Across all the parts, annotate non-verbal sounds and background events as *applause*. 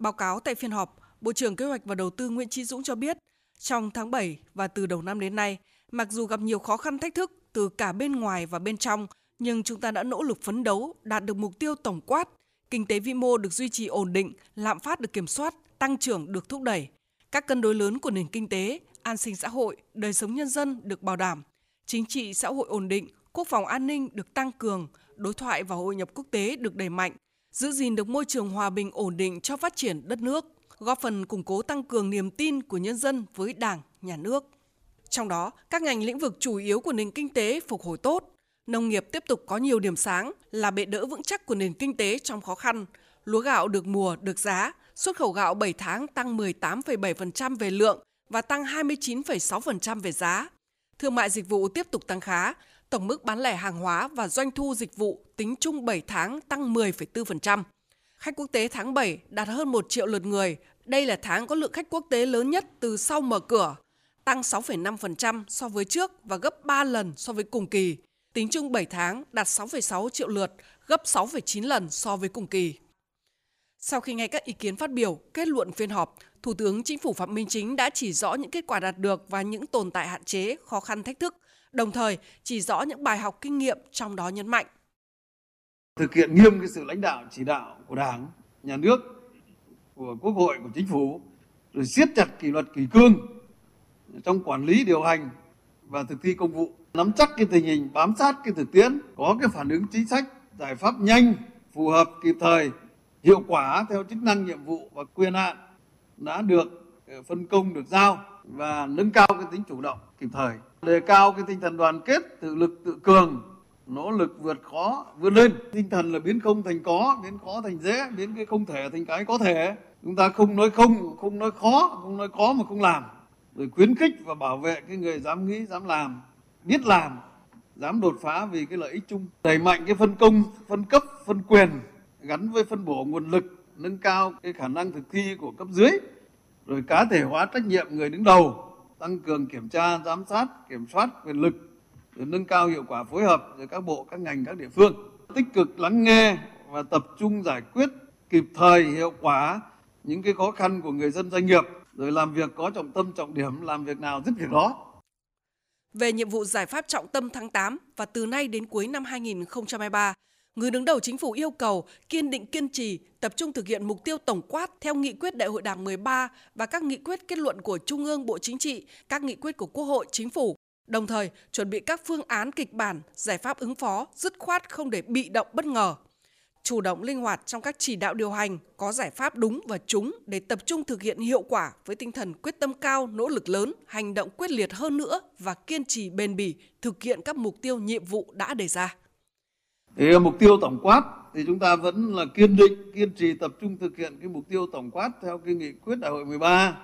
Báo cáo tại phiên họp, Bộ trưởng Kế hoạch và Đầu tư Nguyễn Chí Dũng cho biết, trong tháng 7 và từ đầu năm đến nay, mặc dù gặp nhiều khó khăn thách thức từ cả bên ngoài và bên trong, nhưng chúng ta đã nỗ lực phấn đấu đạt được mục tiêu tổng quát, kinh tế vĩ mô được duy trì ổn định, lạm phát được kiểm soát, tăng trưởng được thúc đẩy. Các cân đối lớn của nền kinh tế, an sinh xã hội, đời sống nhân dân được bảo đảm, chính trị xã hội ổn định, quốc phòng an ninh được tăng cường, đối thoại và hội nhập quốc tế được đẩy mạnh, giữ gìn được môi trường hòa bình ổn định cho phát triển đất nước, góp phần củng cố tăng cường niềm tin của nhân dân với Đảng, Nhà nước. Trong đó, các ngành lĩnh vực chủ yếu của nền kinh tế phục hồi tốt, nông nghiệp tiếp tục có nhiều điểm sáng là bệ đỡ vững chắc của nền kinh tế trong khó khăn. Lúa gạo được mùa, được giá, xuất khẩu gạo 7 tháng tăng 18,7% về lượng và tăng 29,6% về giá. Thương mại dịch vụ tiếp tục tăng khá, tổng mức bán lẻ hàng hóa và doanh thu dịch vụ tính chung 7 tháng tăng 10,4%. Khách quốc tế tháng 7 đạt hơn 1 triệu lượt người. Đây là tháng có lượng khách quốc tế lớn nhất từ sau mở cửa, tăng 6,5% so với trước và gấp 3 lần so với cùng kỳ. Tính chung 7 tháng đạt 6,6 triệu lượt, gấp 6,9 lần so với cùng kỳ. Sau khi nghe các ý kiến phát biểu, kết luận phiên họp, Thủ tướng Chính phủ Phạm Minh Chính đã chỉ rõ những kết quả đạt được và những tồn tại hạn chế, khó khăn thách thức, đồng thời chỉ rõ những bài học kinh nghiệm trong đó nhấn mạnh. Thực hiện nghiêm cái sự lãnh đạo chỉ đạo của Đảng, Nhà nước, của Quốc hội, của Chính phủ, rồi siết chặt kỷ luật kỷ cương trong quản lý điều hành và thực thi công vụ, nắm chắc cái tình hình, bám sát cái thực tiễn, có cái phản ứng chính sách, giải pháp nhanh, phù hợp, kịp thời, hiệu quả theo chức năng nhiệm vụ và quyền hạn đã được ờ, phân công, được giao và nâng cao cái tính chủ động kịp thời. Đề cao cái tinh thần đoàn kết, tự lực, tự cường, nỗ lực vượt khó, vươn lên. Tinh thần là biến không thành có, biến khó thành dễ, biến cái không thể thành cái có thể. Chúng ta không nói không không nói khó, không nói khó mà không làm. Rồi khuyến khích và bảo vệ cái người dám nghĩ, dám làm, biết làm, dám đột phá vì cái lợi ích chung. Đẩy mạnh cái phân công, phân cấp, phân quyền gắn với phân bổ nguồn lực nâng cao cái khả năng thực thi của cấp dưới rồi cá thể hóa trách nhiệm người đứng đầu tăng cường kiểm tra giám sát kiểm soát quyền lực rồi nâng cao hiệu quả phối hợp giữa các bộ các ngành các địa phương. Tích cực lắng nghe và tập trung giải quyết kịp thời hiệu quả những cái khó khăn của người dân doanh nghiệp rồi làm việc có trọng tâm trọng điểm làm việc nào dứt việc đó. Về nhiệm vụ giải pháp trọng tâm tháng 8 và từ nay đến cuối năm 2023, người đứng đầu chính phủ yêu cầu kiên định kiên trì, tập trung thực hiện mục tiêu tổng quát theo nghị quyết Đại hội Đảng 13 và các nghị quyết kết luận của Trung ương Bộ Chính trị, các nghị quyết của Quốc hội, Chính phủ. Đồng thời, chuẩn bị các phương án kịch bản, giải pháp ứng phó, dứt khoát không để bị động bất ngờ. Chủ động linh hoạt trong các chỉ đạo điều hành, có giải pháp đúng và trúng để tập trung thực hiện hiệu quả với tinh thần quyết tâm cao, nỗ lực lớn, hành động quyết liệt hơn nữa và kiên trì bền bỉ thực hiện các mục tiêu nhiệm vụ đã đề ra. Thì mục tiêu tổng quát thì chúng ta vẫn là kiên định, kiên trì tập trung thực hiện cái mục tiêu tổng quát theo cái nghị quyết đại hội 13,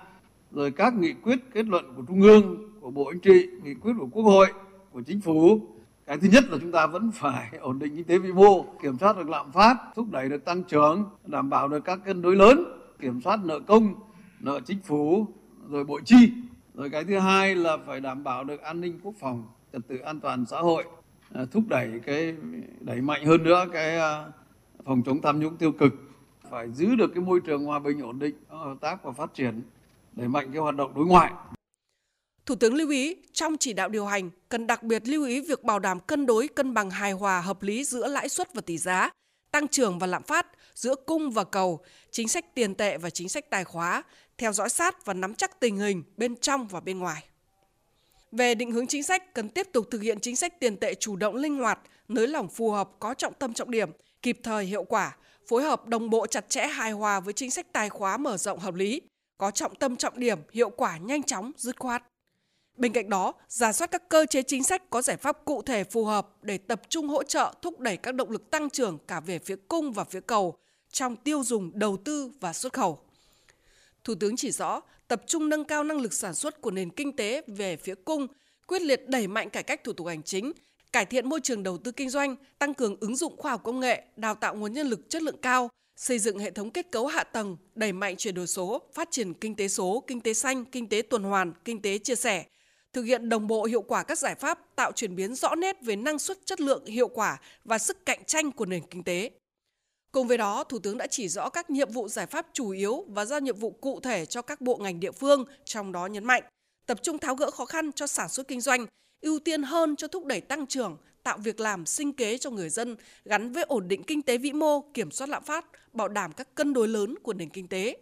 rồi các nghị quyết kết luận của Trung ương, của Bộ Chính trị, nghị quyết của Quốc hội, của Chính phủ. Cái thứ nhất là chúng ta vẫn phải *laughs* ổn định kinh tế vĩ mô, kiểm soát được lạm phát, thúc đẩy được tăng trưởng, đảm bảo được các cân đối lớn, kiểm soát nợ công, nợ chính phủ, rồi bộ chi. Rồi cái thứ hai là phải đảm bảo được an ninh quốc phòng, trật tự an toàn xã hội, Ờ, thúc đẩy cái đẩy mạnh hơn nữa cái ờ, phòng chống tham nhũng tiêu cực phải giữ được cái môi trường hòa bình ổn định ờ, hợp tác và phát triển đẩy mạnh cái hoạt động đối ngoại Thủ tướng lưu ý trong chỉ đạo điều hành cần đặc biệt lưu ý việc bảo đảm cân đối cân bằng hài hòa hợp lý giữa lãi suất và tỷ giá, tăng trưởng và lạm phát, giữa cung và cầu, chính sách tiền tệ và chính sách tài khóa, theo dõi sát và nắm chắc tình hình bên trong và bên ngoài. Về định hướng chính sách, cần tiếp tục thực hiện chính sách tiền tệ chủ động linh hoạt, nới lỏng phù hợp, có trọng tâm trọng điểm, kịp thời hiệu quả, phối hợp đồng bộ chặt chẽ hài hòa với chính sách tài khóa mở rộng hợp lý, có trọng tâm trọng điểm, hiệu quả nhanh chóng, dứt khoát. Bên cạnh đó, giả soát các cơ chế chính sách có giải pháp cụ thể phù hợp để tập trung hỗ trợ thúc đẩy các động lực tăng trưởng cả về phía cung và phía cầu trong tiêu dùng, đầu tư và xuất khẩu. Thủ tướng chỉ rõ, tập trung nâng cao năng lực sản xuất của nền kinh tế về phía cung, quyết liệt đẩy mạnh cải cách thủ tục hành chính, cải thiện môi trường đầu tư kinh doanh, tăng cường ứng dụng khoa học công nghệ, đào tạo nguồn nhân lực chất lượng cao, xây dựng hệ thống kết cấu hạ tầng, đẩy mạnh chuyển đổi số, phát triển kinh tế số, kinh tế xanh, kinh tế tuần hoàn, kinh tế chia sẻ, thực hiện đồng bộ hiệu quả các giải pháp tạo chuyển biến rõ nét về năng suất chất lượng, hiệu quả và sức cạnh tranh của nền kinh tế. Cùng với đó, Thủ tướng đã chỉ rõ các nhiệm vụ giải pháp chủ yếu và giao nhiệm vụ cụ thể cho các bộ ngành địa phương, trong đó nhấn mạnh tập trung tháo gỡ khó khăn cho sản xuất kinh doanh, ưu tiên hơn cho thúc đẩy tăng trưởng, tạo việc làm sinh kế cho người dân gắn với ổn định kinh tế vĩ mô, kiểm soát lạm phát, bảo đảm các cân đối lớn của nền kinh tế.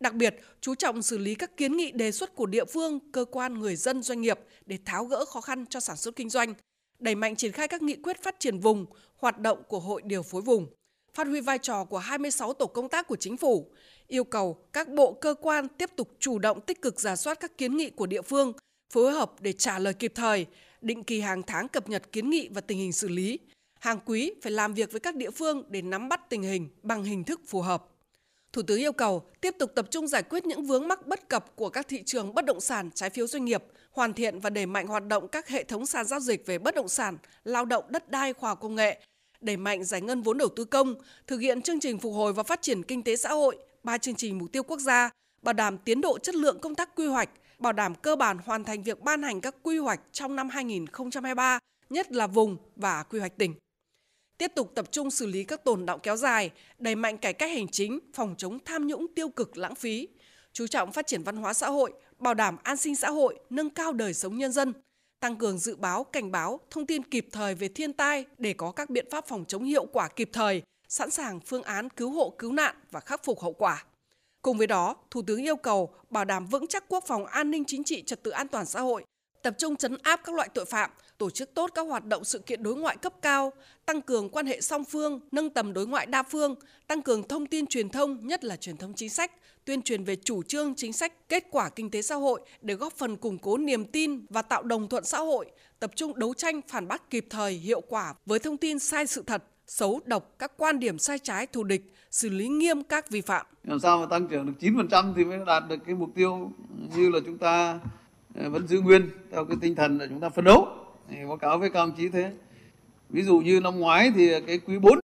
Đặc biệt, chú trọng xử lý các kiến nghị đề xuất của địa phương, cơ quan, người dân, doanh nghiệp để tháo gỡ khó khăn cho sản xuất kinh doanh, đẩy mạnh triển khai các nghị quyết phát triển vùng, hoạt động của Hội điều phối vùng, phát huy vai trò của 26 tổ công tác của chính phủ, yêu cầu các bộ cơ quan tiếp tục chủ động tích cực giả soát các kiến nghị của địa phương, phối hợp để trả lời kịp thời, định kỳ hàng tháng cập nhật kiến nghị và tình hình xử lý. Hàng quý phải làm việc với các địa phương để nắm bắt tình hình bằng hình thức phù hợp. Thủ tướng yêu cầu tiếp tục tập trung giải quyết những vướng mắc bất cập của các thị trường bất động sản, trái phiếu doanh nghiệp, hoàn thiện và đẩy mạnh hoạt động các hệ thống sàn giao dịch về bất động sản, lao động, đất đai, khoa học công nghệ, đẩy mạnh giải ngân vốn đầu tư công, thực hiện chương trình phục hồi và phát triển kinh tế xã hội, ba chương trình mục tiêu quốc gia, bảo đảm tiến độ chất lượng công tác quy hoạch, bảo đảm cơ bản hoàn thành việc ban hành các quy hoạch trong năm 2023, nhất là vùng và quy hoạch tỉnh. Tiếp tục tập trung xử lý các tồn động kéo dài, đẩy mạnh cải cách hành chính, phòng chống tham nhũng tiêu cực lãng phí, chú trọng phát triển văn hóa xã hội, bảo đảm an sinh xã hội, nâng cao đời sống nhân dân, tăng cường dự báo, cảnh báo, thông tin kịp thời về thiên tai để có các biện pháp phòng chống hiệu quả kịp thời, sẵn sàng phương án cứu hộ cứu nạn và khắc phục hậu quả. Cùng với đó, Thủ tướng yêu cầu bảo đảm vững chắc quốc phòng an ninh chính trị trật tự an toàn xã hội, tập trung chấn áp các loại tội phạm, tổ chức tốt các hoạt động sự kiện đối ngoại cấp cao, tăng cường quan hệ song phương, nâng tầm đối ngoại đa phương, tăng cường thông tin truyền thông, nhất là truyền thông chính sách, tuyên truyền về chủ trương chính sách, kết quả kinh tế xã hội để góp phần củng cố niềm tin và tạo đồng thuận xã hội, tập trung đấu tranh phản bác kịp thời, hiệu quả với thông tin sai sự thật, xấu độc, các quan điểm sai trái thù địch, xử lý nghiêm các vi phạm. Làm sao mà tăng trưởng được 9% thì mới đạt được cái mục tiêu như là chúng ta Ờ, vẫn giữ nguyên theo cái tinh thần là chúng ta phấn đấu. Thì báo cáo với các ông chí thế. Ví dụ như năm ngoái thì cái quý 4